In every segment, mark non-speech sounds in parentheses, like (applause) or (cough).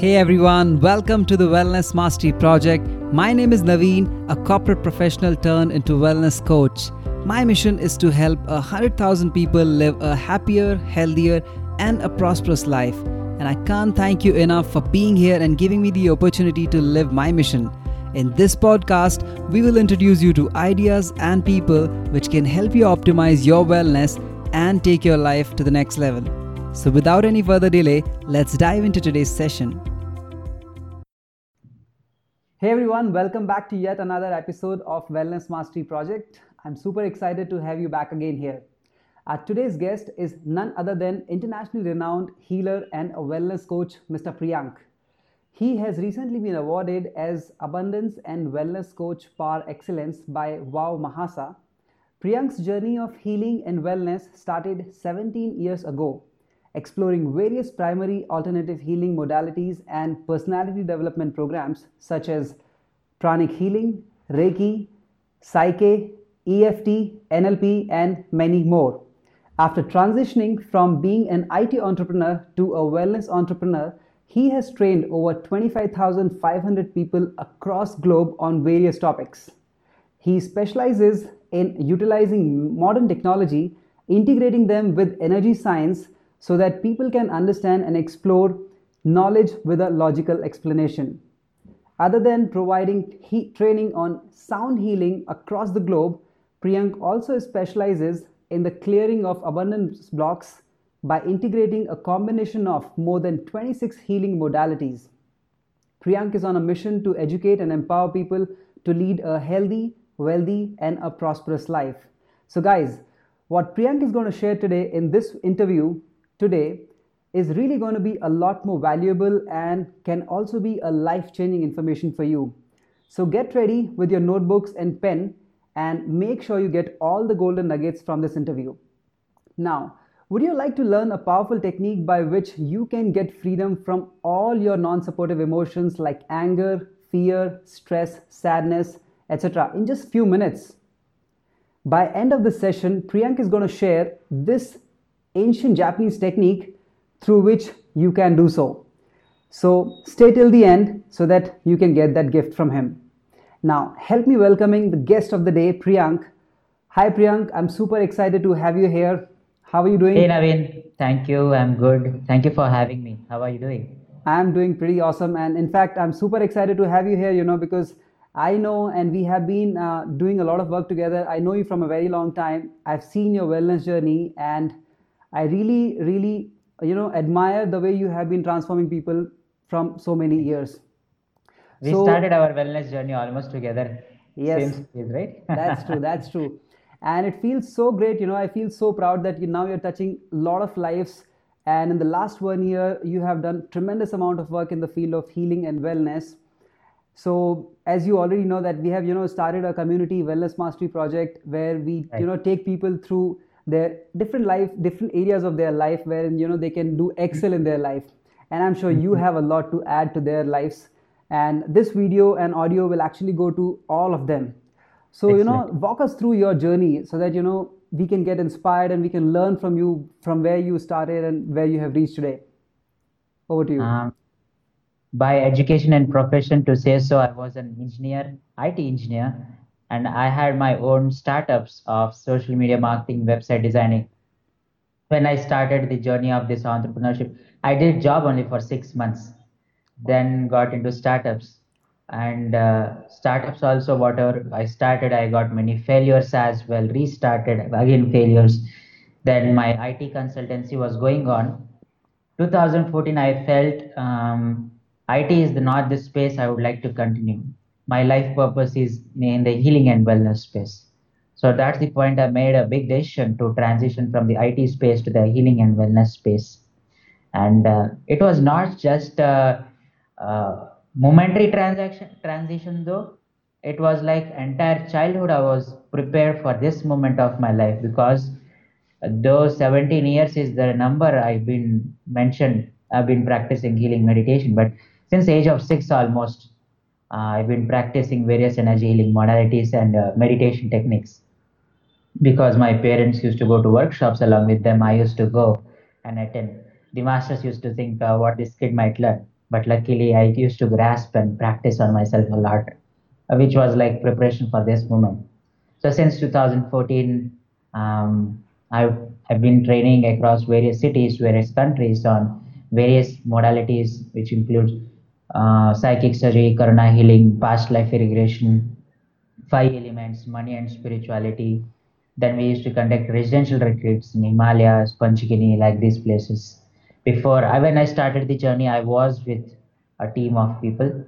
Hey everyone, welcome to the Wellness Mastery Project. My name is Naveen, a corporate professional turned into wellness coach. My mission is to help 100,000 people live a happier, healthier, and a prosperous life. And I can't thank you enough for being here and giving me the opportunity to live my mission. In this podcast, we will introduce you to ideas and people which can help you optimize your wellness and take your life to the next level. So, without any further delay, let's dive into today's session. Hey everyone, welcome back to yet another episode of Wellness Mastery Project. I'm super excited to have you back again here. Our today's guest is none other than internationally renowned healer and wellness coach, Mr. Priyank. He has recently been awarded as Abundance and Wellness Coach par excellence by Wow Mahasa. Priyank's journey of healing and wellness started 17 years ago, exploring various primary alternative healing modalities and personality development programs such as pranic healing, Reiki, Psyche, EFT, NLP, and many more. After transitioning from being an IT entrepreneur to a wellness entrepreneur, he has trained over 25,500 people across globe on various topics. He specializes in utilizing modern technology, integrating them with energy science so that people can understand and explore knowledge with a logical explanation. Other than providing training on sound healing across the globe, Priyank also specializes in the clearing of abundance blocks by integrating a combination of more than 26 healing modalities. Priyank is on a mission to educate and empower people to lead a healthy, wealthy, and a prosperous life. So, guys, what Priyank is going to share today in this interview today is really going to be a lot more valuable and can also be a life changing information for you. So, get ready with your notebooks and pen and make sure you get all the golden nuggets from this interview. Now, would you like to learn a powerful technique by which you can get freedom from all your non supportive emotions like anger, fear, stress, sadness, etc. in just few minutes? By end of the session, Priyank is going to share this ancient Japanese technique through which you can do so. So stay till the end so that you can get that gift from him. Now, help me welcoming the guest of the day, Priyank. Hi, Priyank. I'm super excited to have you here. How are you doing? Hey Naveen, thank you. I'm good. Thank you for having me. How are you doing? I'm doing pretty awesome. And in fact, I'm super excited to have you here, you know, because I know and we have been uh, doing a lot of work together. I know you from a very long time. I've seen your wellness journey and I really, really, you know, admire the way you have been transforming people from so many years. We So- started our wellness journey almost together. Yes. Space, right? (laughs) that's true that's true and it feels so great you know i feel so proud that you now you're touching a lot of lives and in the last one year you have done tremendous amount of work in the field of healing and wellness so as you already know that we have you know started a community wellness mastery project where we Right. you know take people through their different life different areas of their life wherein you know they can do excel in their life. And i'm sure you have a lot to add to their lives. And this video and audio will actually go to all of them. So you know walk us through your journey so that you know we can get inspired and we can learn from you from where you started and where you have reached today. Over to you. Um, by education and profession, to say so, I was an engineer, IT engineer, and I had my own startups of social media marketing, website designing. When I started the journey of this entrepreneurship, I did job only for six months, then got into startups. And uh, startups also, whatever I started, I got many failures as well, restarted, again failures. Then my IT consultancy was going on. 2014 i felt um, it is the, not the space i would like to continue my life purpose is in the healing and wellness space. So that's the point i made a big decision to transition from the it space to the healing and wellness space. And uh, it was not just a, a momentary transaction transition though. It was like entire childhood i was prepared for this moment of my life because though 17 years is the number i've been mentioned i've been practicing healing meditation but since age of 6 almost i've been practicing various energy healing modalities and uh, meditation techniques because my parents used to go to workshops along with them i used to go and attend the masters used to think uh, what this kid might learn but luckily I used to grasp and practice on myself a lot, uh, which was like preparation for this moment. So since 2014, um, I've, been training across various cities, various countries on various modalities, which include uh, psychic surgery, karuna healing, past life regression, five elements, money and spirituality. Then we used to conduct residential retreats in Himalayas, Panchgani, like these places. Before, when I started the journey, I was with a team of people.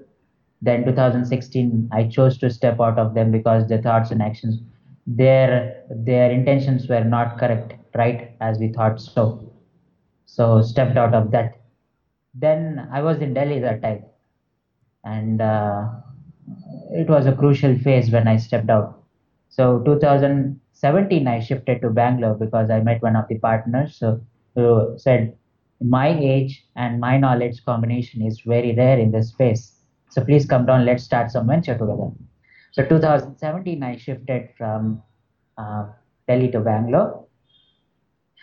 Then 2016, I chose to step out of them because the thoughts and actions, their their intentions were not correct, right, as we thought so. So stepped out of that. Then I was in Delhi that time, and uh, it was a crucial phase when I stepped out. So 2017, I shifted to Bangalore because I met one of the partners so, who said, my age and my knowledge combination is very rare in this space. So please come down, let's start some venture together. So 2017, I shifted from uh, Delhi to Bangalore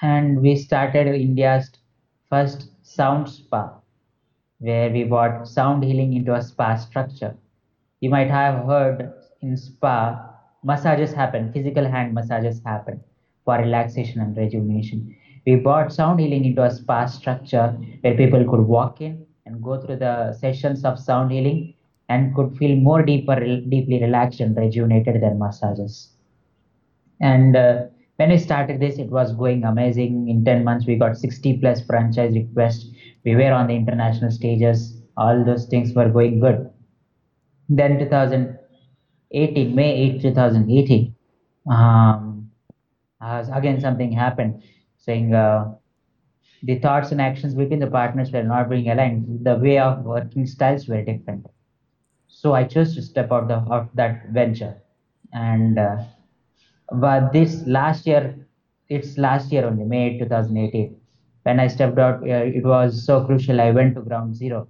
and we started India's first sound spa where we brought sound healing into a spa structure. You might have heard in spa, massages happen, physical hand massages happen for relaxation and rejuvenation. We brought sound healing into a spa structure where people could walk in and go through the sessions of sound healing and could feel more deeper, deeply relaxed and rejuvenated than massages. And uh, when we started this, it was going amazing. In 10 months, we got 60 plus franchise requests. We were on the international stages. All those things were going good. Then 2018, May 8, 2018, um, again something happened saying uh, the thoughts and actions between the partners were not being aligned. The way of working styles were different. So I chose to step out of, of that venture. And uh, but this last year, it's last year only, May 2018. When I stepped out, uh, it was so crucial. I went to ground zero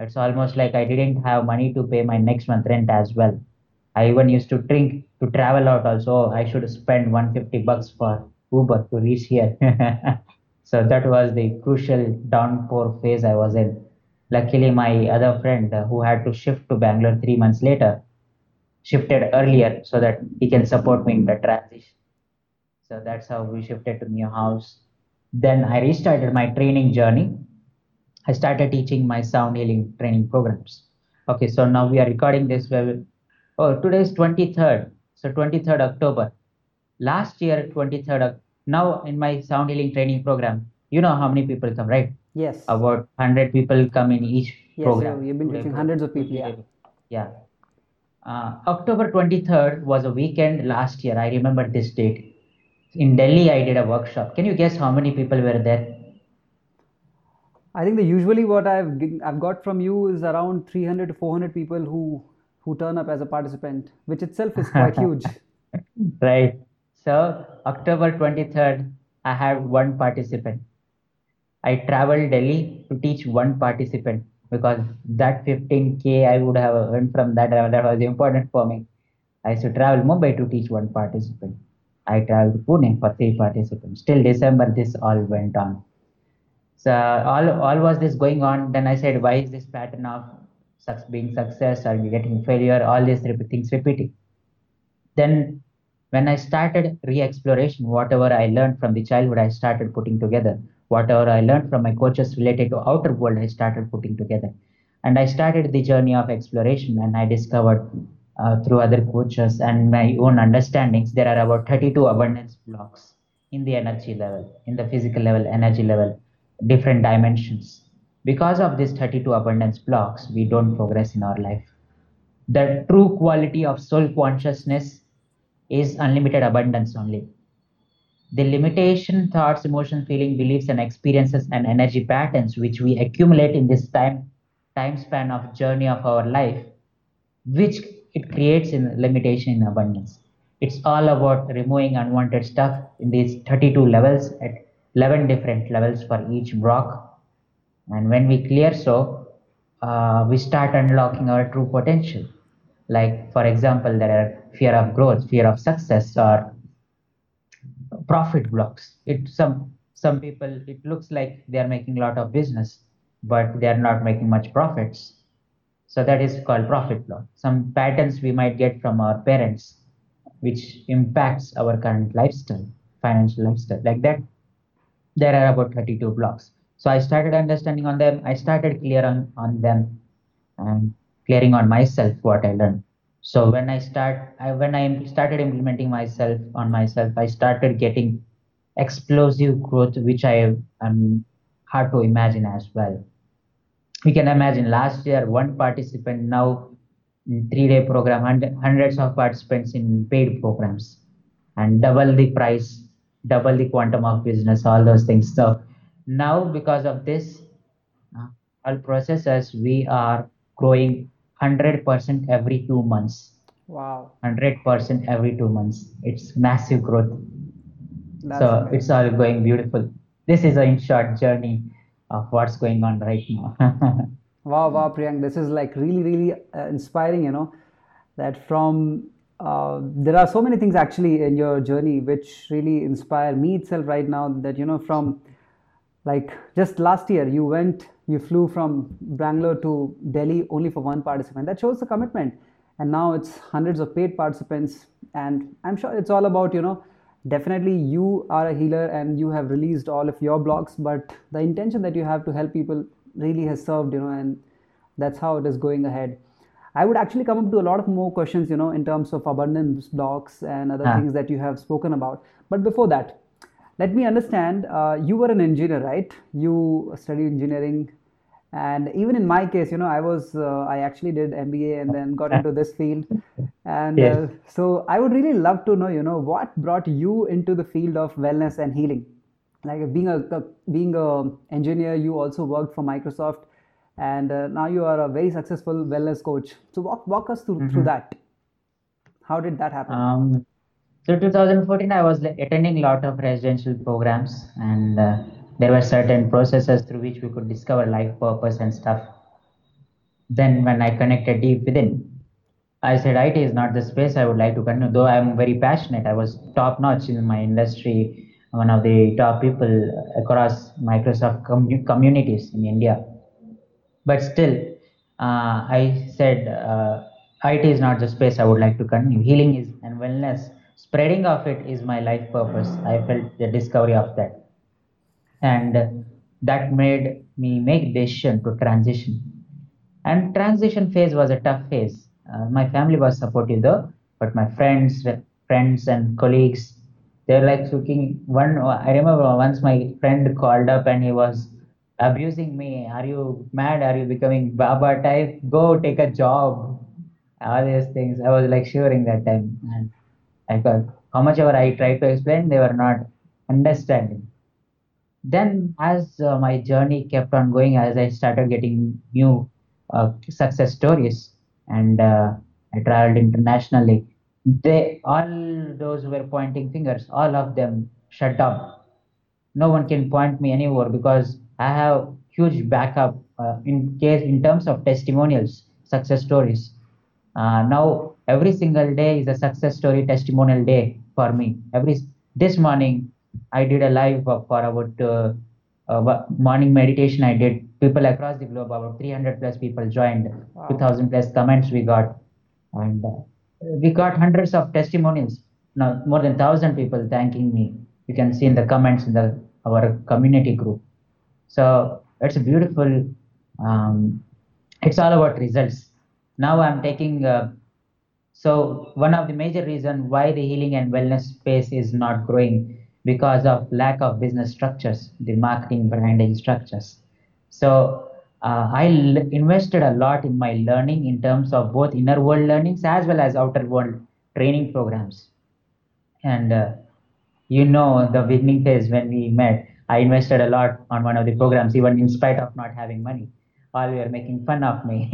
it's almost like I didn't have money to pay my next month rent as well. I even used to drink to travel out also. I should spend 150 bucks for Uber to reach here. (laughs) so that was the crucial downpour phase I was in. Luckily, my other friend uh, who had to shift to Bangalore three months later shifted earlier so that he can support me in the transition. So that's how we shifted to new house. Then I restarted my training journey I started teaching my sound healing training programs. Okay, so now we are recording this. Web. Oh, today is 23rd. So 23rd October. Last year, 23rd. Now in my sound healing training program, you know how many people come, right? Yes. About 100 people come in each yes, program. Yes, you've been teaching hundreds of people. Yeah. Yeah. Uh, October 23rd was a weekend last year. I remember this date. In Delhi, I did a workshop. Can you guess how many people were there? I think the usually what I've I've got from you is around 300 to 400 people who who turn up as a participant, which itself is quite (laughs) huge. right. So October 23rd, I had one participant. I traveled Delhi to teach one participant because that 15k I would have earned from that that was important for me. I used to travel Mumbai to teach one participant. I traveled to Pune for three participants. Till December, this all went on. So all, all was this going on. Then I said, why is this pattern of being success or getting failure, all these things repeating? Then when I started re-exploration, whatever I learned from the childhood, I started putting together. Whatever I learned from my coaches related to outer world, I started putting together. And I started the journey of exploration and I discovered uh, through other coaches and my own understandings, there are about 32 abundance blocks in the energy level, in the physical level, energy level different dimensions. Because of these 32 abundance blocks, we don't progress in our life. The true quality of soul consciousness is unlimited abundance only. The limitation, thoughts, emotions, feeling, beliefs, and experiences and energy patterns which we accumulate in this time time span of journey of our life, which it creates in limitation in abundance. It's all about removing unwanted stuff in these 32 levels at 11 different levels for each block and when we clear so uh, we start unlocking our true potential like for example there are fear of growth fear of success or profit blocks it some some people it looks like they are making a lot of business but they are not making much profits. So that is called profit law. Some patterns we might get from our parents, which impacts our current lifestyle, financial lifestyle. Like that, there are about 32 blocks. So I started understanding on them. I started clear on, on them and clearing on myself what I learned. So when I start, I, when I started implementing myself on myself, I started getting explosive growth, which I am hard to imagine as well we can imagine last year one participant now in three day program hundreds of participants in paid programs. And double the price double the quantum of business all those things. So now because of this uh, all processes we are growing 100% every two months. Wow. 100% every two months. It's massive growth. That's so amazing. it's all going beautiful. This is a in short journey of what's going on right now. (laughs) wow, wow, Priyank, this is like really, really uh, inspiring, you know, that from uh, there are so many things actually in your journey which really inspire me itself right now. That, you know, from like just last year, you went, you flew from Bangalore to Delhi only for one participant. That shows the commitment. And now it's hundreds of paid participants. And I'm sure it's all about, you know, definitely you are a healer and you have released all of your blocks but the intention that you have to help people really has served you know and that's how it is going ahead. I would actually come up to a lot of more questions you know in terms of abundance blocks and other things that you have spoken about. But before that let me understand uh, you were an engineer right? You studied engineering and even in my case you know i was uh, i actually did mba and then got into this field. And yes. uh, so i would really love to know you know what brought you into the field of wellness and healing? Like being a, a being a engineer you also worked for microsoft and uh, now you are a very successful wellness coach. So walk, walk us through, mm-hmm. through that. How did that happen? Um, so 2014 i was attending a lot of residential programs and uh, there were certain processes through which we could discover life purpose and stuff. Then when i connected deep within i said it is not the space i would like to continue. Though i'm very passionate i was top notch in my industry one of the top people across microsoft com- communities in india. But still uh, i said uh, it is not the space i would like to continue. Healing is and wellness spreading of it is my life purpose. I felt the discovery of that and that made me make decision to transition. And transition phase was a tough phase. Uh, my family was supportive though but my friends friends and colleagues they're like looking one i remember once my friend called up and he was abusing me. Are you mad? Are you becoming baba type? Go take a job. All these things. I was like shivering that time. And i thought how much ever i tried to explain they were not understanding then as uh, my journey kept on going as i started getting new uh, success stories and uh, i traveled internationally they all those were pointing fingers all of them shut down no one can point me anymore because i have huge backup uh, in case in terms of testimonials success stories. Uh, now every single day is a success story testimonial day for me. Every this morning I did a live for about uh, uh, morning meditation. I did people across the globe, about 300 plus people joined, wow. 2000 plus comments we got, and uh, we got hundreds of testimonials. Now more than thousand people thanking me. You can see in the comments in the our community group. So it's a beautiful. Um, it's all about results. Now I'm taking. Uh, so one of the major reason why the healing and wellness space is not growing because of lack of business structures, the marketing branding structures. So uh, I l- invested a lot in my learning in terms of both inner world learnings as well as outer world training programs. And uh, you know, the beginning phase when we met, I invested a lot on one of the programs, even in spite of not having money. All we were making fun of me,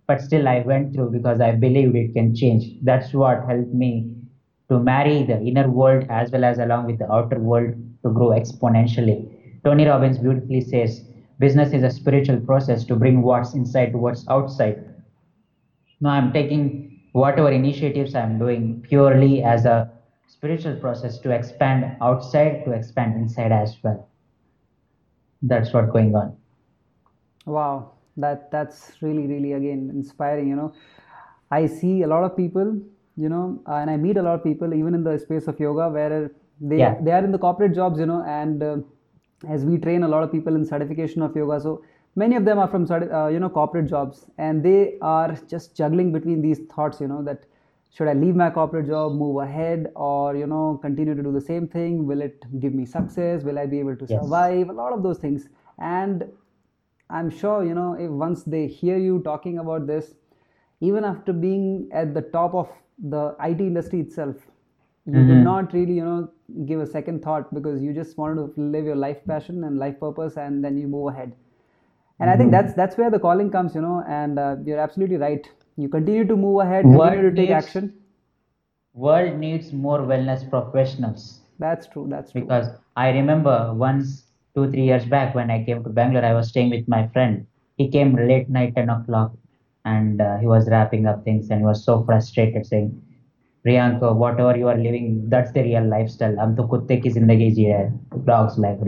(laughs) but still I went through because I believed it can change. That's what helped me to marry the inner world as well as along with the outer world to grow exponentially. Tony Robbins beautifully says, business is a spiritual process to bring what's inside to what's outside. Now I'm taking whatever initiatives I'm doing purely as a spiritual process to expand outside, to expand inside as well. That's what's going on. Wow, that that's really really again inspiring. You know, I see a lot of people, you know, and I meet a lot of people even in the space of yoga where they Yeah. they are in the corporate jobs, you know, and uh, as we train a lot of people in certification of yoga, so many of them are from uh, you know corporate jobs, and they are just juggling between these thoughts, you know, that should I leave my corporate job, move ahead, or you know continue to do the same thing? Will it give me success? Will I be able to Yes. survive? A lot of those things, and I'm sure, you know, if once they hear you talking about this, even after being at the top of the IT industry itself, you did hmm not really, you know, give a second thought because you just wanted to live your life passion and life purpose, and then you move ahead. And I think that's hmm that's where the calling comes, you know, and uh, you're absolutely right. You continue to move ahead, continue World to take needs action. world needs more wellness professionals. That's true. That's true. because I remember once two three years back when I came to Bangalore, I was staying with my friend. He came late night ten o'clock, and uh, he was wrapping up things and he was so frustrated saying Priyanka, whatever you are living, that's the real lifestyle. I'm to kutte ki zindagi ji hai, dog's life.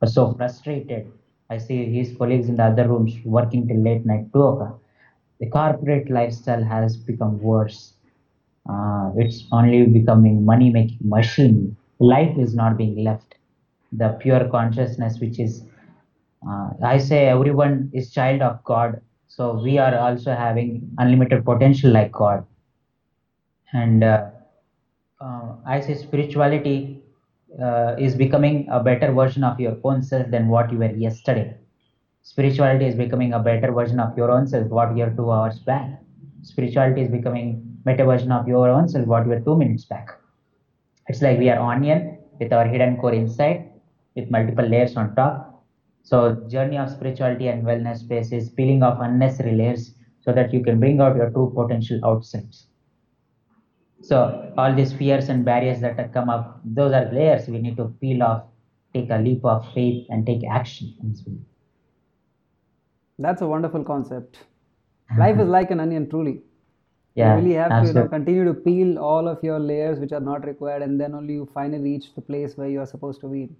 But so frustrated. I see his colleagues in the other rooms working till late night, 2 o'clock. The corporate lifestyle has become worse. Uh, it's only becoming money making machine. Life is not being left. The pure consciousness, which is, uh, I say, everyone is child of God so we are also having unlimited potential like God. And uh, uh, I say spirituality uh, is becoming a better version of your own self than what you were yesterday. Spirituality is becoming a better version of your own self, what you were two hours back. Spirituality is becoming better version of your own self, what you were two minutes back. It's like we are onion with our hidden core inside, with multiple layers on top. So journey of spirituality and wellness space is peeling off unnecessary layers so that you can bring out your true potential outside. So all these fears and barriers that have come up, those are layers we need to peel off, take a leap of faith and take action. That's a wonderful concept. (laughs) Life is like an onion, truly. Yeah, You really have to, you know, continue to peel all of your layers which are not required, and then only you finally reach the place where you are supposed to be.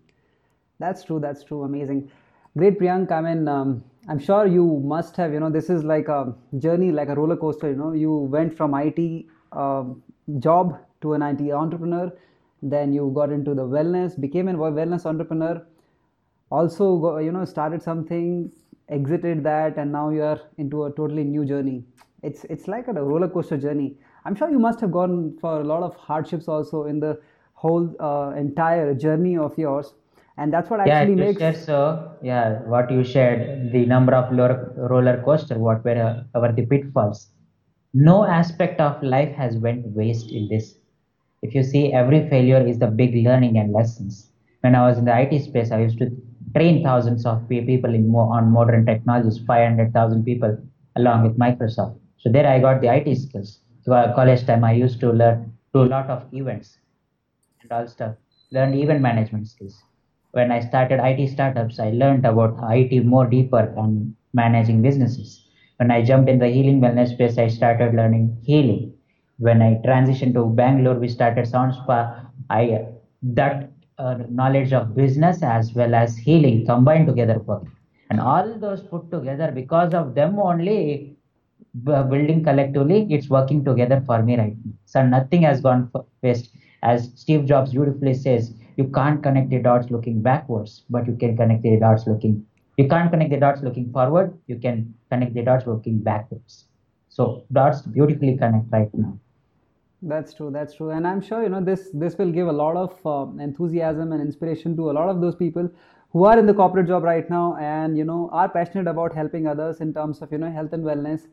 That's true. That's true. Amazing. Great, Priyank. I mean, um, I'm sure you must have, you know, this is like a journey, like a roller coaster. You know, you went from IT um, job to an IT entrepreneur, then you got into the wellness, became a wellness entrepreneur, also you know started something exited that and now you are into a totally new journey it's it's like a roller coaster journey i'm sure you must have gone for a lot of hardships also in the whole uh, entire journey of yours and that's what Yeah, actually makes shared so, yeah, what you shared, the number of roller, roller coaster, what were uh, our the pitfalls. No aspect of life has went waste in this. If you see, every failure is the big learning and lessons. When I was in the IT space, I used to train thousands of people in more on modern technologies, 500,000 people along with Microsoft. So there I got the IT skills. So college time, I used to learn do a lot of events and all stuff. Learned event management skills. When I started IT startups, I learned about IT more deeper and managing businesses. When I jumped in the healing wellness space, I started learning healing. When I transitioned to Bangalore, we started Sound Spa. I that uh, knowledge of business as well as healing combined together worked. And all those put together because of them only building collectively, it's working together for me right now. So nothing has gone for waste. As Steve Jobs beautifully says, you can't connect the dots looking backwards, but you can connect the dots looking. You can't connect the dots looking forward. You can connect the dots looking backwards. So dots beautifully connect right now. That's true. That's true. And I'm sure you know this. This will give a lot of um enthusiasm and inspiration to a lot of those people who are in the corporate job right now, and you know are passionate about helping others in terms of you know health and wellness.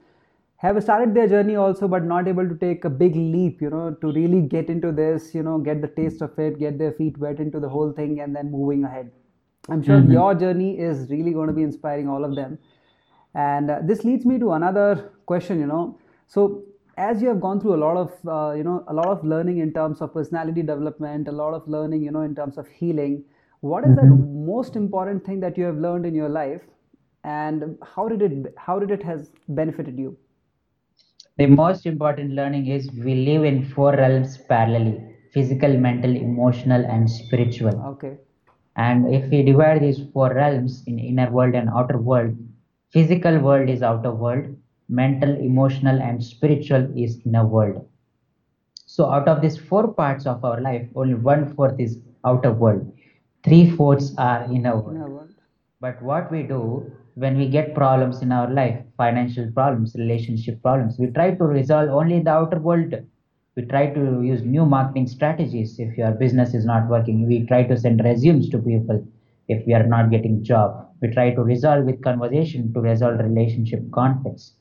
Have started their journey also, but not able to take a big leap. You know, to really get into this. You know, get the taste of it, get their feet wet into the whole thing, and then moving ahead. I'm sure hmm your journey is really going to be inspiring all of them. And uh, this leads me to another question, you know. So as you have gone through a lot of, uh, you know, a lot of learning in terms of personality development, a lot of learning, you know, in terms of healing, what is that hmm most important thing that you have learned in your life, and how did it, how did it has benefited you? The most important learning is we live in four realms parallelly physical, mental, emotional, and spiritual. Okay. And if we divide these four realms in inner world and outer world, Physical world is outer world, mental, emotional, and spiritual is inner world. So out of these four parts of our life, only one fourth is outer world. Three fourths are inner world. Inner world. But what we do when we get problems in our life, financial problems, relationship problems, we try to resolve only the outer world. We try to use new marketing strategies. If your business is not working, we try to send resumes to people. If we are not getting job, we try to resolve with conversation to resolve relationship conflicts.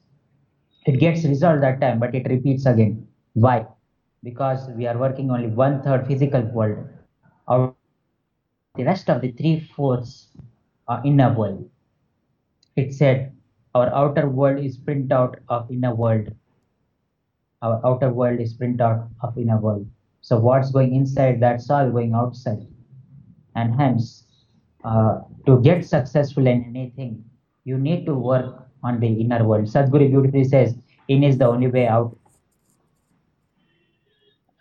It gets resolved that time, but it repeats again. Why? because we are working only one third physical world. Our, the rest of the three fourths are inner world. It said our outer world is print out of inner world. Our outer world is print out of inner world. So what's going inside, that's all going outside. And hence, uh, to get successful in anything, you need to work on the inner world. Sadhguru beautifully says, in is the only way out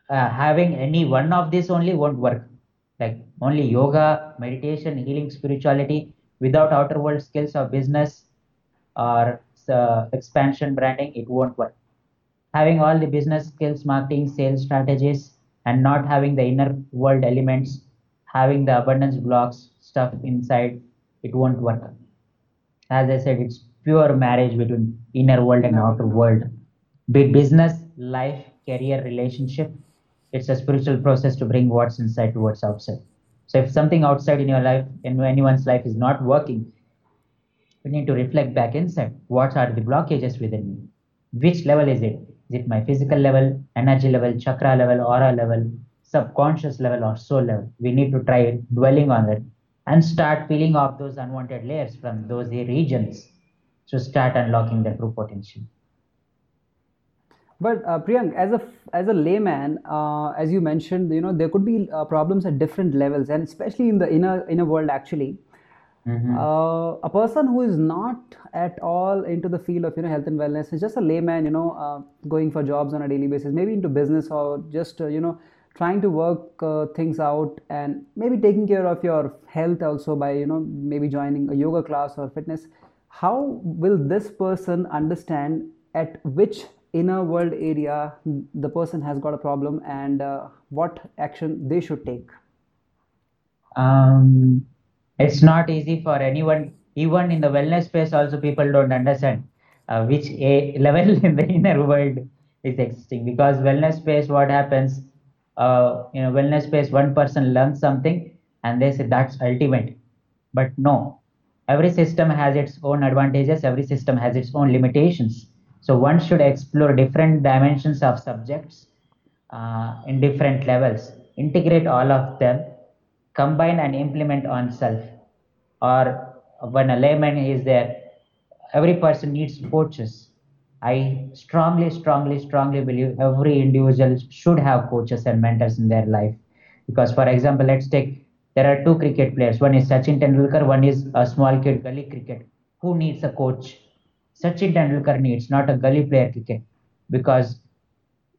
uh, having any one of this only won't work. Like only yoga, meditation, healing, spirituality without outer world skills or business or uh, expansion branding, it won't work. Having all the business skills, marketing, sales strategies, and not having the inner world elements, having the abundance blocks stuff inside, it won't work. As I said, it's pure marriage between inner world and outer world. Be business, life, career, relationship, it's a spiritual process to bring what's inside towards outside. So if something outside in your life, in anyone's life is not working, we need to reflect back inside. What are the blockages within me? Which level is it? Is it my physical level, energy level, chakra level, aura level, subconscious level, or soul level? We need to try dwelling on it and start peeling off those unwanted layers from those regions to start unlocking the true potential. But uh, Priyank, as a as a layman, uh, as you mentioned, you know there could be uh, problems at different levels, and especially in the inner inner world. Actually, mm-hmm. Uh, a person who is not at all into the field of you know health and wellness is just a layman, you know, uh, going for jobs on a daily basis, maybe into business or just uh, you know trying to work things out, and maybe taking care of your health also by you know maybe joining a yoga class or fitness. How will this person understand at which inner world area the person has got a problem and uh, what action they should take um, it's not easy for anyone even in the wellness space also people don't understand uh, which a level (laughs) in the inner world is existing. Because wellness space what happens uh, in a wellness space one person learns something and they say that's ultimate. But no. Every system has its own advantages every system has its own limitations. So one should explore different dimensions of subjects uh, in different levels, integrate all of them, combine and implement on self. Or when a layman is there, every person needs coaches. I strongly, strongly, strongly believe every individual should have coaches and mentors in their life. Because, for example, let's take there are two cricket players. One is Sachin Tendulkar, one is a small kid, gully cricket. Who needs a coach? Sachin Tendulkar needs, not a gully player cricket, because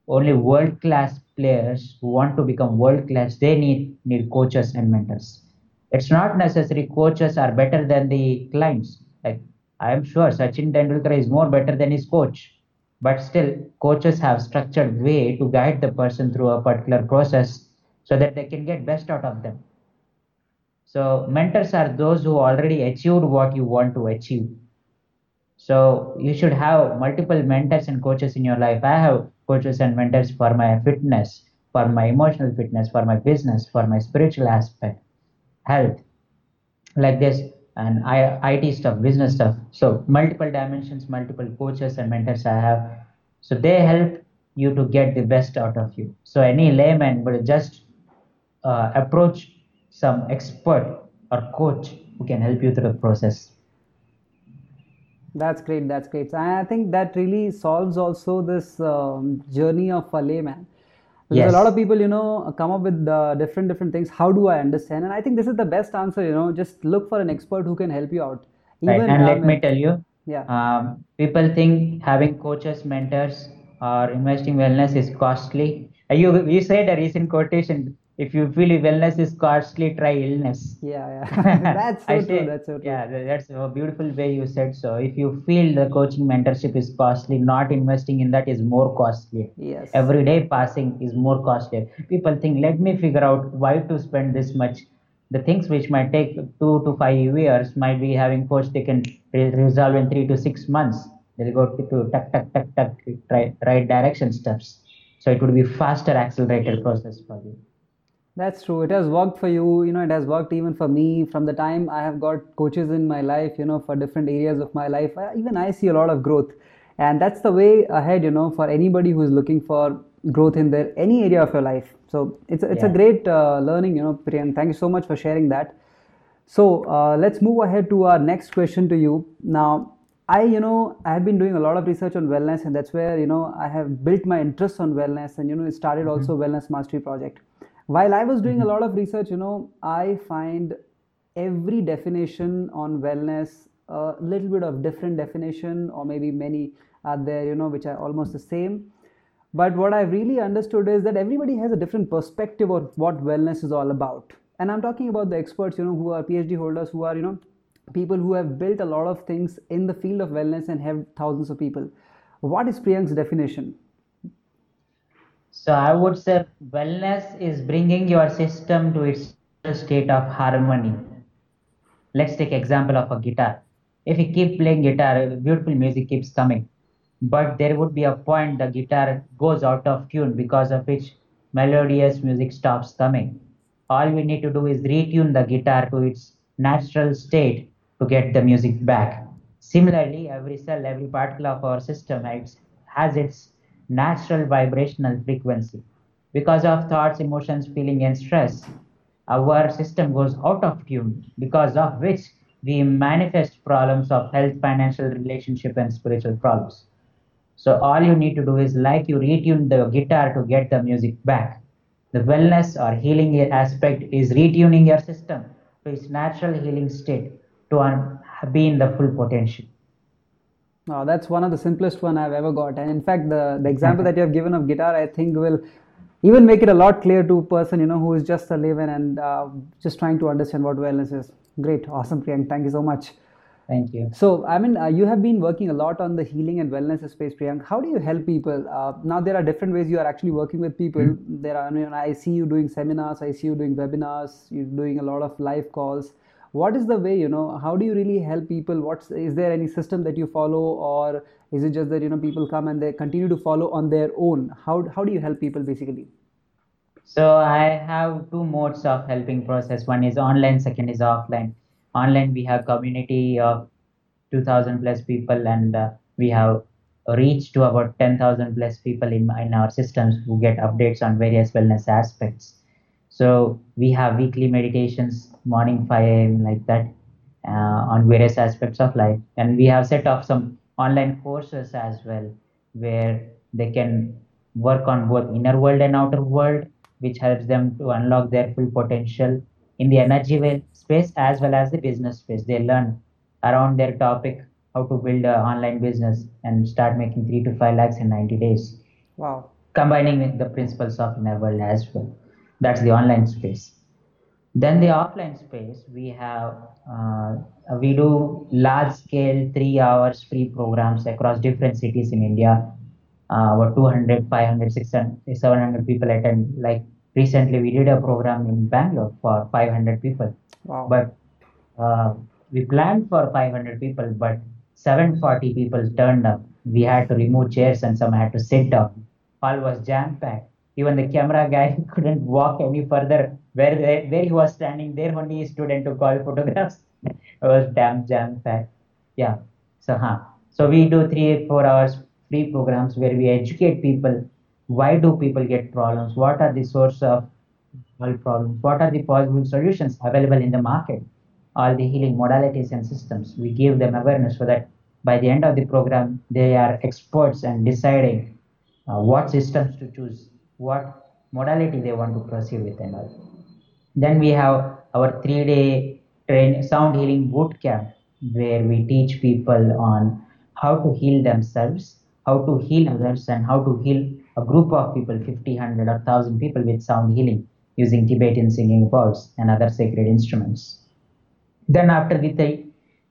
only world class players who want to become world class they need need coaches and mentors. It's not necessary coaches are better than the clients. Like I am sure Sachin Tendulkar is more better than his coach, but still coaches have structured way to guide the person through a particular process so that they can get best out of them. So mentors are those who already achieved what you want to achieve so you should have multiple mentors and coaches in your life. I have coaches and mentors for my fitness, for my emotional fitness, for my business, for my spiritual aspect, health, like this, and I, IT stuff, business stuff. So multiple dimensions, multiple coaches and mentors I have. So they help you to get the best out of you. So any layman would just uh, approach some expert or coach who can help you through the process. That's great. That's great. And I think that really solves also this um, journey of a layman. There's yes. a lot of people, you know, come up with uh, different different things. How do I understand? And I think this is the best answer. You know, just look for an expert who can help you out. Even, right. And um, let me tell you, yeah. Um, people think having coaches, mentors, or investing wellness is costly. Uh, you you said a recent quotation. If you feel wellness is costly, try illness. Yeah, yeah. (laughs) (laughs) that's so true. That's so true. yeah, that's a beautiful way you said so. If you feel the coaching mentorship is costly, not investing in that is more costly. Yes. Every day passing is more costly. People think, let me figure out why to spend this much. The things which might take two to five years might be having coach they can resolve in three to six months. They'll go to, to tuck, tuck, tuck, tuck, right, right direction steps. So it would be faster accelerated process for you. That's true. It has worked for you. You know, it has worked even for me. From the time I have got coaches in my life, you know, for different areas of my life, I, even I see a lot of growth. And that's the way ahead, you know, for anybody who's looking for growth in their any area of your life. So it's it's a great uh, learning, you know, Priyank. Thank you so much for sharing that. So uh, let's move ahead to our next question to you. Now, I, you know, I have been doing a lot of research on wellness, and that's where, you know, I have built my interest on wellness, and you know, started also Wellness Mastery Project. While I was doing a mm-hmm. lot of research, you know, I find every definition on wellness a little bit of different definition, or maybe many are there, you know, which are almost the same. But what I really understood is that everybody has a different perspective of what wellness is all about. And I'm talking about the experts, you know, who are PhD holders, who are, you know, people who have built a lot of things in the field of wellness and have thousands of people. What is Priyank's definition? So I would say wellness is bringing your system to its state of harmony. Let's take example of a guitar. If you keep playing guitar, beautiful music keeps coming. But there would be a point the guitar goes out of tune because of which melodious music stops coming. All we need to do is retune the guitar to its natural state to get the music back. Similarly, every cell, every particle of our system has has its natural vibrational frequency. Because of thoughts, emotions, feeling, and stress, our system goes out of tune, because of which we manifest problems of health, financial, relationship, and spiritual problems. So all you need to do is like you retune the guitar to get the music back. The wellness or healing aspect is retuning your system to its natural healing state to be in the full potential. Oh, that's one of the simplest one I've ever got. And in fact, the, the example that you have given of guitar, I think will even make it a lot clear to a person, you know, who is just a layman and uh, just trying to understand what wellness is. Great. Awesome, Priyank. Thank you so much. Thank you. So, I mean, uh, you have been working a lot on the healing and wellness space, Priyank. How do you help people? Uh, now, there are different ways you are actually working with people. There are, I see you doing seminars, I see you doing webinars, you're doing a lot of live calls. What is the way, you know, how do you really help people? What's, is there any system that you follow, or is it just that, you know, people come and they continue to follow on their own? How, how do you help people basically? So I have two modes of helping process. One is online, second is offline. Online, we have community of 2000 plus people and uh, we have reached to about 10,000 plus people in, in our systems who get updates on various wellness aspects. So we have weekly meditations, morning 5 a.m. like that uh, on various aspects of life. And we have set up some online courses as well where they can work on both inner world and outer world which helps them to unlock their full potential in the energy space as well as the business space. They learn around their topic how to build an online business and start making three to five lakhs in 90 days, Wow. combining with the principles of inner world as well. That's the online space. Then the offline space, we have uh, we do large scale three hours free programs across different cities in India. Uh, about 200, 500, 600, 700 people attend. Like recently, we did a program in Bangalore for 500 people, Wow. but uh, we planned for 500 people, but 740 people turned up. We had to remove chairs and some had to sit down. Hall was jam packed. Even the camera guy (laughs) couldn't walk any further. Where where he was standing, there only he stood and took all photographs. (laughs) it was damn jam packed. Yeah. So huh. So we do three four hours free programs where we educate people. Why do people get problems? What are the source of all problems? What are the possible solutions available in the market? All the healing modalities and systems. We give them awareness so that by the end of the program, they are experts and deciding uh, what systems to choose, what modality they want to proceed with, and all. Then we have our three-day train sound healing boot camp where we teach people on how to heal themselves, how to heal others, and how to heal a group of people, 50, 100, or 1000 people with sound healing using Tibetan singing bowls and other sacred instruments. Then after the three,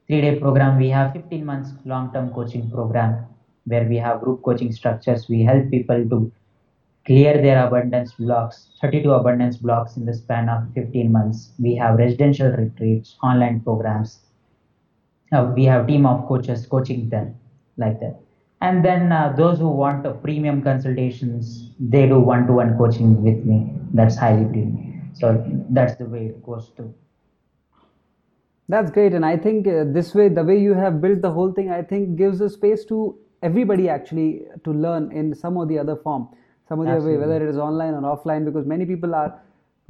three-day program, we have 15 months long-term coaching program where we have group coaching structures. We help people to clear their abundance blocks, 32 abundance blocks in the span of 15 months. We have residential retreats, online programs. Uh, we have team of coaches coaching them like that. And then uh, those who want premium consultations, they do one-to-one coaching with me. That's highly premium. So that's the way it goes too. That's great, and I think uh, this way, the way you have built the whole thing, I think gives a space to everybody actually to learn in some or the other form, some of the way, whether it is online or offline, because many people are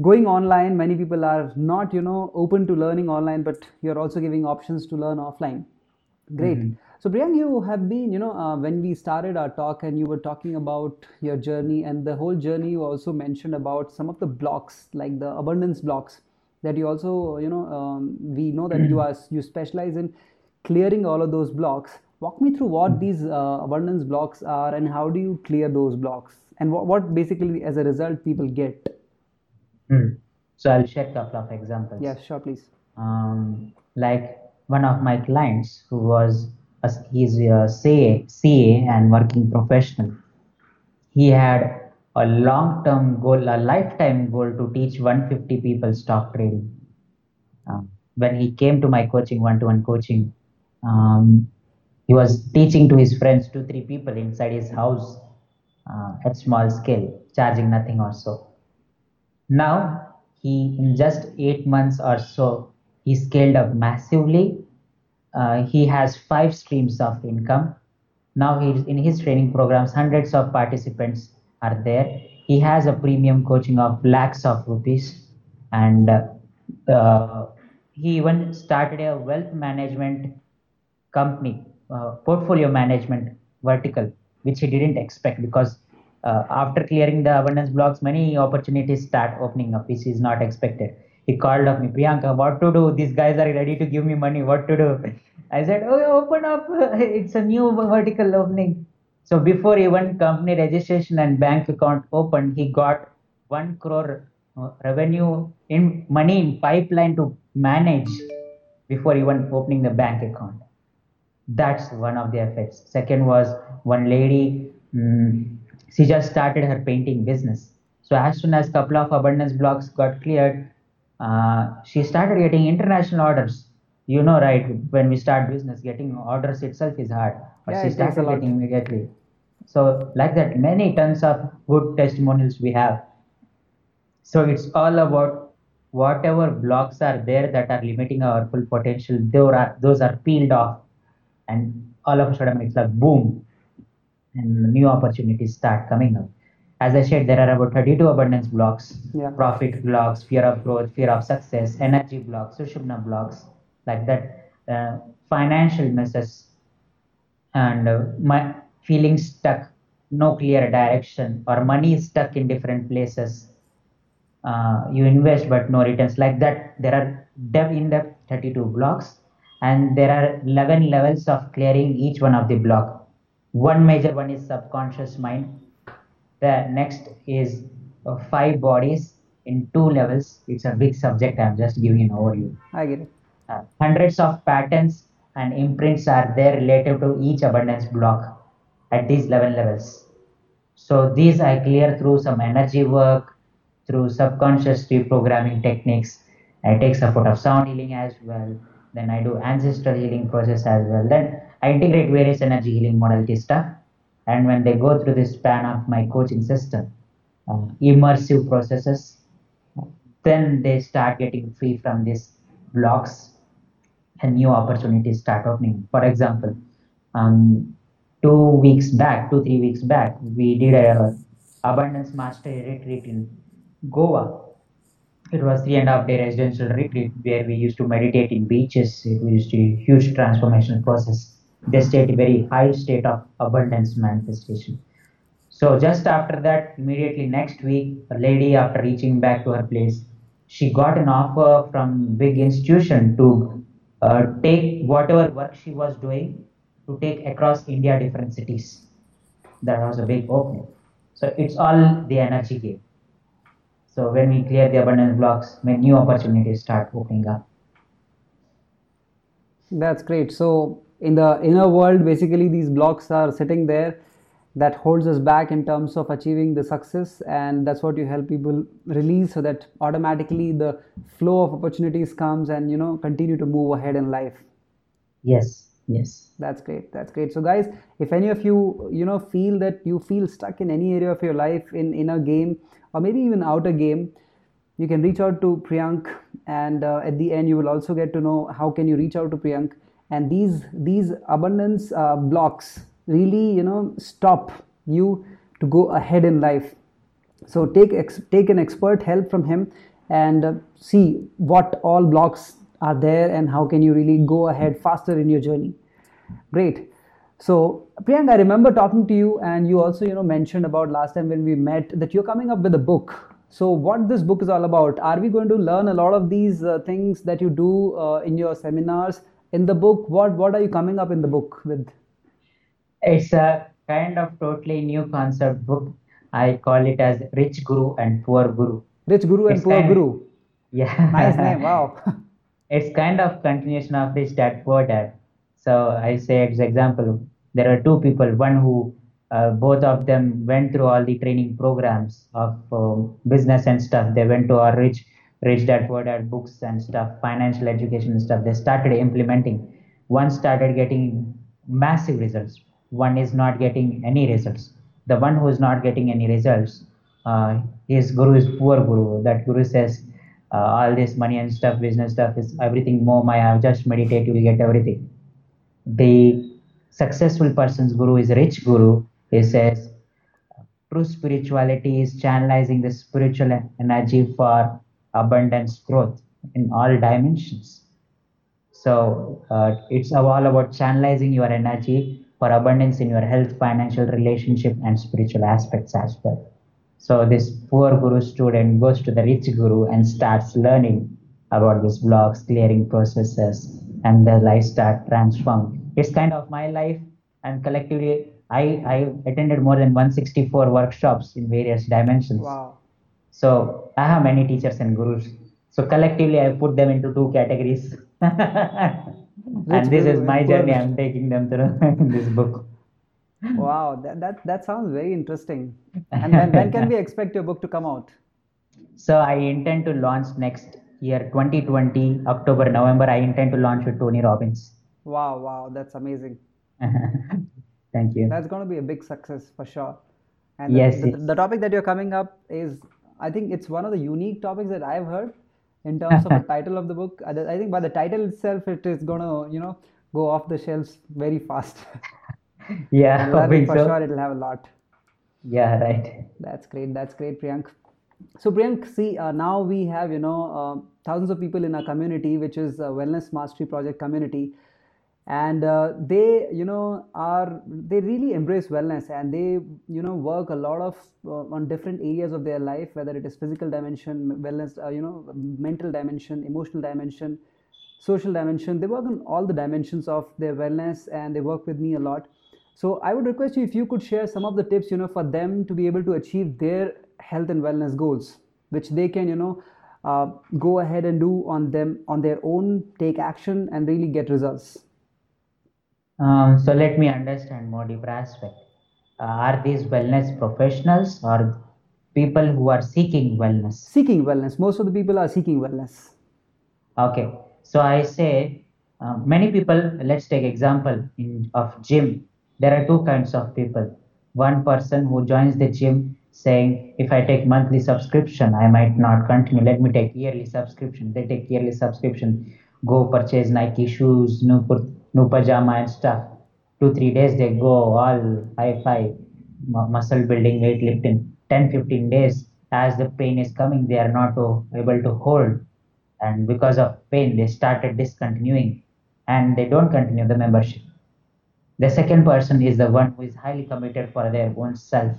going online, many people are not, you know, open to learning online, but you're also giving options to learn offline. Great. Mm-hmm. So, Priyank, you have been, you know, uh, when we started our talk and you were talking about your journey and the whole journey, you also mentioned about some of the blocks, like the abundance blocks that you also you know um, we know that you mm-hmm. are you specialize in clearing all of those blocks walk me through what mm-hmm. these uh, abundance blocks are and how do you clear those blocks and what, what basically as a result people get. Mm. so i'll share a couple of examples. Yes sure please. Um, like one of my clients who was a, he's a CA, CA and working professional. He had a long term goal, a lifetime goal to teach 150 people stock trading. Um, when he came to my coaching, one to one coaching, um, he was teaching to his friends, two, three people inside his house uh, at small scale, charging nothing or so. Now, he, in just eight months or so, he scaled up massively. Uh, he has five streams of income. Now, he's in his training programs, hundreds of participants are there. He has a premium coaching of lakhs of rupees, and uh, he even started a wealth management company, uh, portfolio management vertical, which he didn't expect because uh, after clearing the abundance blocks, many opportunities start opening up, which is not expected. He called up me, Priyanka, what to do? These guys are ready to give me money. What to do? I said, Oh, open up. (laughs) It's a new vertical opening. So before even company registration and bank account opened, he got one crore uh, revenue in money in pipeline to manage before even opening the bank account. That's one of the effects. Second was one lady, um, she just started her painting business. So as soon as couple of abundance blocks got cleared, uh, she started getting international orders. You know, right? When we start business, getting orders itself is hard. But yeah, she started getting immediately. So like that, many tons of good testimonials we have. So it's all about whatever blocks are there that are limiting our full potential, those are, those are peeled off and all of a sudden it's like boom and new opportunities start coming up. As I said, there are about 32 abundance blocks, yeah. profit blocks, fear of growth, fear of success, energy blocks, Sushumna blocks, like that, uh, financial messes, and uh, my feeling stuck, no clear direction, or money is stuck in different places. Uh, you invest but no returns. Like that, there are dev in depth 32 blocks, and there are 11 levels of clearing each one of the block. One major one is subconscious mind. The next is uh, five bodies in two levels. It's a big subject. I'm just giving an overview. I get it. Uh, hundreds of patterns and imprints are there related to each abundance block at these 11 levels. So these I clear through some energy work, through subconscious reprogramming techniques. I take support of sound healing as well. Then I do ancestral healing process as well. Then I integrate various energy healing modality stuff. And when they go through this span of my coaching system, uh, immersive processes, then they start getting free from these blocks and new opportunities start opening. For example, um, two weeks back, two, three weeks back, we did a abundance mastery retreat in Goa. It was three and a half day residential retreat where we used to meditate in beaches. It was a huge transformational process. They state a very high state of abundance manifestation. So just after that, immediately next week, a lady after reaching back to her place, she got an offer from big institution to uh, take whatever work she was doing to take across India different cities. That was a big opening. So it's all the energy game. So when we clear the abundance blocks, when new opportunities start opening up. That's great. So in the inner world, basically these blocks are sitting there that holds us back in terms of achieving the success and that's what you help people release so that automatically the flow of opportunities comes and you know continue to move ahead in life Yes, yes. that's great that's great so guys if any of you you know feel that you feel stuck in any area of your life in in a game or maybe even out outer game you can reach out to priyank and uh, at the end you will also get to know how can you reach out to priyank. And these these abundance uh, blocks really you know stop you to go ahead in life. So take ex- take an expert help from him and uh, see what all blocks are there and how can you really go ahead faster in your journey. Great so priyank i remember talking to you and you also you know mentioned about last time when we met that you're coming up with a book so what this book is all about are we going to learn a lot of these uh, things that you do uh, in your seminars in the book what what are you coming up in the book with It's a kind of totally new concept book. I call it as Rich Guru and Poor Guru. rich guru and It's poor kind guru (laughs) nice name yeah. wow (laughs) It's kind of continuation of Rich Dad Poor Dad. So I say as example, there are two people, one who uh, both of them went through all the training programs of um, business and stuff. They went to our Rich Rich Dad Poor Dad books and stuff, financial education and stuff. They started implementing. One started getting massive results. One is not getting any results. The one who is not getting any results, uh, his guru is poor guru. That guru says, uh, all this money and stuff, business stuff is everything more Maya. Just meditate, you will get everything. The successful person's guru is rich guru. He says, true spirituality is channelizing the spiritual energy for abundance growth in all dimensions. So uh, it's all about channelizing your energy for abundance in your health, financial, relationship, and spiritual aspects as well. So this poor guru student goes to the rich guru and starts learning about these blocks, clearing processes, and the life start transform. It's kind of my life, and collectively, I I attended more than 164 workshops in various dimensions. wow So I have many teachers and gurus. So collectively, I put them into two categories. (laughs) and this is my journey. I'm taking them through (laughs) in this book. Wow, that, that that sounds very interesting. And when when can we (laughs) expect your book to come out? So I intend to launch next year, 2020, October, November. I intend to launch with Tony Robbins. Wow, wow, that's amazing. (laughs) Thank you. That's going to be a big success for sure. And Yes, the, yes. the topic that you're coming up is, I think it's one of the unique topics that I've heard in (laughs) terms of the title of the book. I I think by the title itself, it is going to, you know, go off the shelves very fast. (laughs) Yeah, learning hoping for so. sure it'll have a lot. Yeah, right. That's great. That's great, Priyank. So, Priyank, see, uh, now we have, you know, uh, thousands of people in our community, which is a Wellness Mastery Project community. And uh, they, you know, are, they really embrace wellness and they, you know, work a lot of, uh, on different areas of their life, whether it is physical dimension, wellness, uh, you know, mental dimension, emotional dimension, social dimension. They work on all the dimensions of their wellness and they work with me a lot. So I would request you if you could share some of the tips, you know, for them to be able to achieve their health and wellness goals, which they can, you know, uh, go ahead and do on them on their own, take action, and really get results. Um, so let me understand more deeper aspect. Uh, are these wellness professionals or people who are seeking wellness? Seeking wellness. Most of the people are seeking wellness. Okay, so I say uh, many people. Let's take example in of gym. There are two kinds of people. One person who joins the gym saying, if I take monthly subscription, I might not continue. Let me take yearly subscription. They take yearly subscription, go purchase Nike shoes, new new pajama and stuff. Two three days they go all high five, mu- muscle building, weightlifting. 10 15 days as the pain is coming, they are not able to hold. And because of pain they started discontinuing. And they don't continue the membership. The second person is the one who is highly committed for their own self.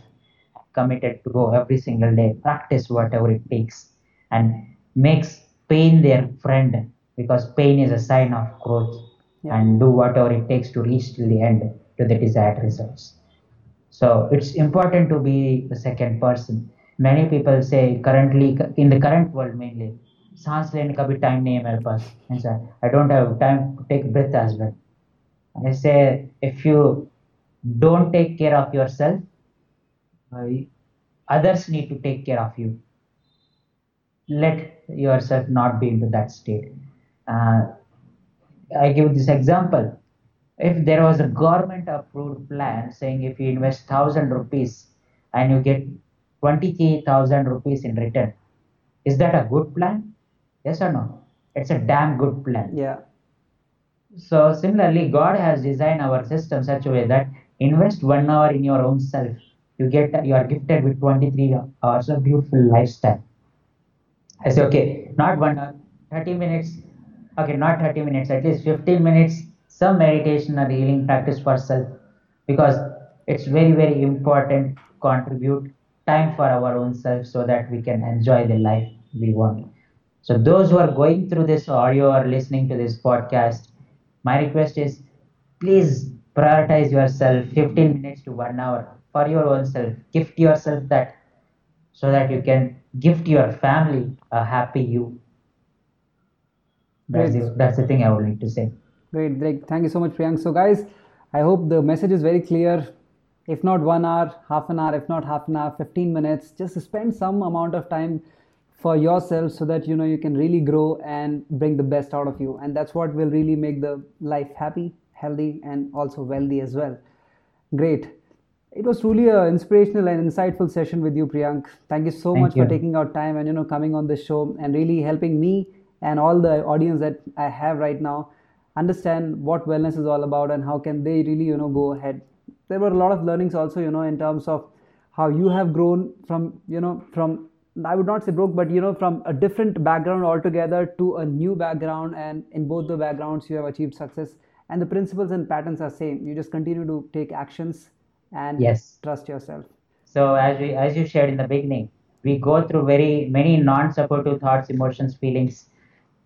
Committed to go every single day practice whatever it takes and makes pain their friend because pain is a sign of growth Yeah. and do whatever it takes to reach till the end to the desired results so it's important to be the second person many people say currently in the current world mainly सांस लेने का भी time नहीं है मेरे पास ऐसा I don't have time to take breath as well I say if you don't take care of yourself uh, others need to take care of you let yourself not be into that state uh, I give this example. If there was a government approved plan saying if you invest 1000 rupees and you get 23000 rupees in return is that a good plan? Yes or no? It's a damn good plan. Yeah. So similarly god has designed our system such a way that invest one hour in your own self. You get you are gifted with 23 hours of beautiful lifestyle. I say okay not one hour 30 minutes okay not 30 minutes at least 15 minutes some meditation or healing practice for self. Because it's very very important to contribute time for our own self so that we can enjoy the life we want. So those who are going through this audio or listening to this podcast my request is please prioritize yourself 15 minutes to one hour for your own self. Gift yourself that so that you can gift your family a happy you that's, the, that's the thing i would like to say Great, great. Thank you so much, Priyank. So, guys, I hope the message is very clear. If not one hour, half an hour, if not half an hour, 15 minutes, just spend some amount of time for yourself so that you know you can really grow and bring the best out of you. And that's what will really make the life happy, healthy, and also wealthy as well. Great. It was truly an inspirational and insightful session with you, Priyank. Thank you so Thank much you. for taking out time and you know coming on this show and really helping me and all the audience that I have right now understand what wellness is all about and how can they really you know go ahead. There were a lot of learnings also you know in terms of how you have grown from you know from i would not say broke but you know from a different background altogether to a new background. And in both the backgrounds you have achieved success and the principles and patterns are same. You just continue to take actions and Yes. trust yourself. So as we as you shared in the beginning, we go through very many non-supportive thoughts, emotions, feelings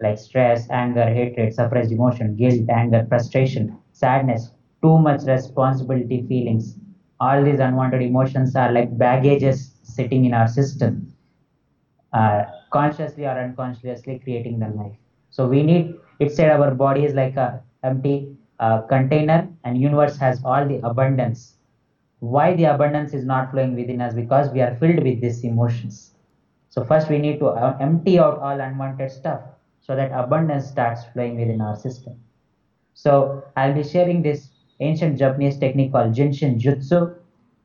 like stress, anger, hatred, suppressed emotion, guilt, anger, frustration, sadness, too much responsibility feelings. All these unwanted emotions are like baggages sitting in our system, uh, consciously or unconsciously creating the life. So we need it said our body is like a empty uh, container and universe has all the abundance why the abundance is not flowing within us because we are filled with these emotions so first we need to uh, empty out all unwanted stuff so that abundance starts flowing within our system. So i'll be sharing this ancient japanese technique called jinshin jutsu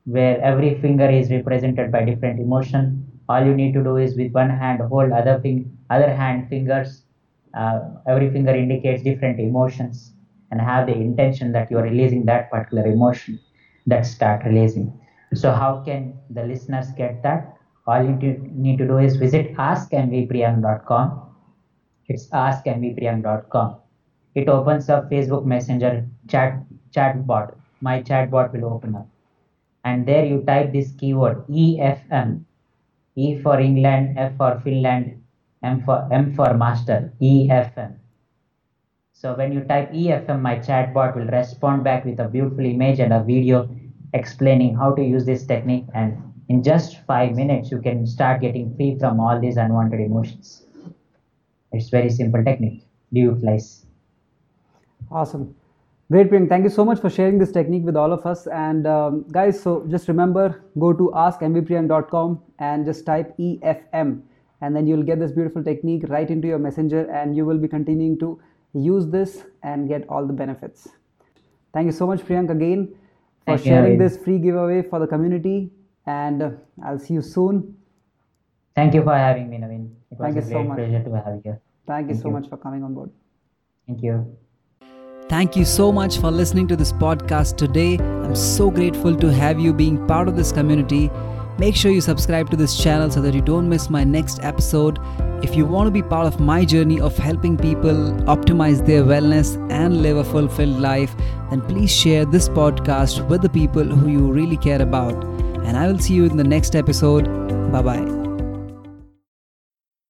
where every finger is represented by different emotion. All you need to do is with one hand hold other fing- other hand fingers uh, every finger indicates different emotions and have the intention that you are releasing that particular emotion that start releasing. So how can the listeners get that? All you need to- do is visit askmvpriyank.com it's askmvpriyank.com it opens up facebook messenger chat chatbot. My chatbot will open up. And there you type this keyword efm e for england f for finland m for m for master efm so when you type EFM, my chatbot will respond back with a beautiful image and a video explaining how to use this technique. And in just five minutes, you can start getting free from all these unwanted emotions. It's very simple technique. Do you utilize. Awesome. Great, Priyank. Thank you so much for sharing this technique with all of us. And um, guys, so just remember go to askmvpriyank.com and just type EFM. And then you'll get this beautiful technique right into your messenger, and you will be continuing to use this and get all the benefits. Thank you so much, Priyank, again for Thank sharing Naveen. this free giveaway for the community. And uh, I'll see you soon. Thank you for having me, Naveen. It was Thank a you so great pleasure to have you here. Thank you so you. much for coming on board. Thank you. Thank you so much for listening to this podcast today. I'm so grateful to have you being part of this community. Make sure you subscribe to this channel so that you don't miss my next episode. If you want to be part of my journey of helping people optimize their wellness and live a fulfilled life, then please share this podcast with the people who you really care about. And I will see you in the next episode. Bye bye.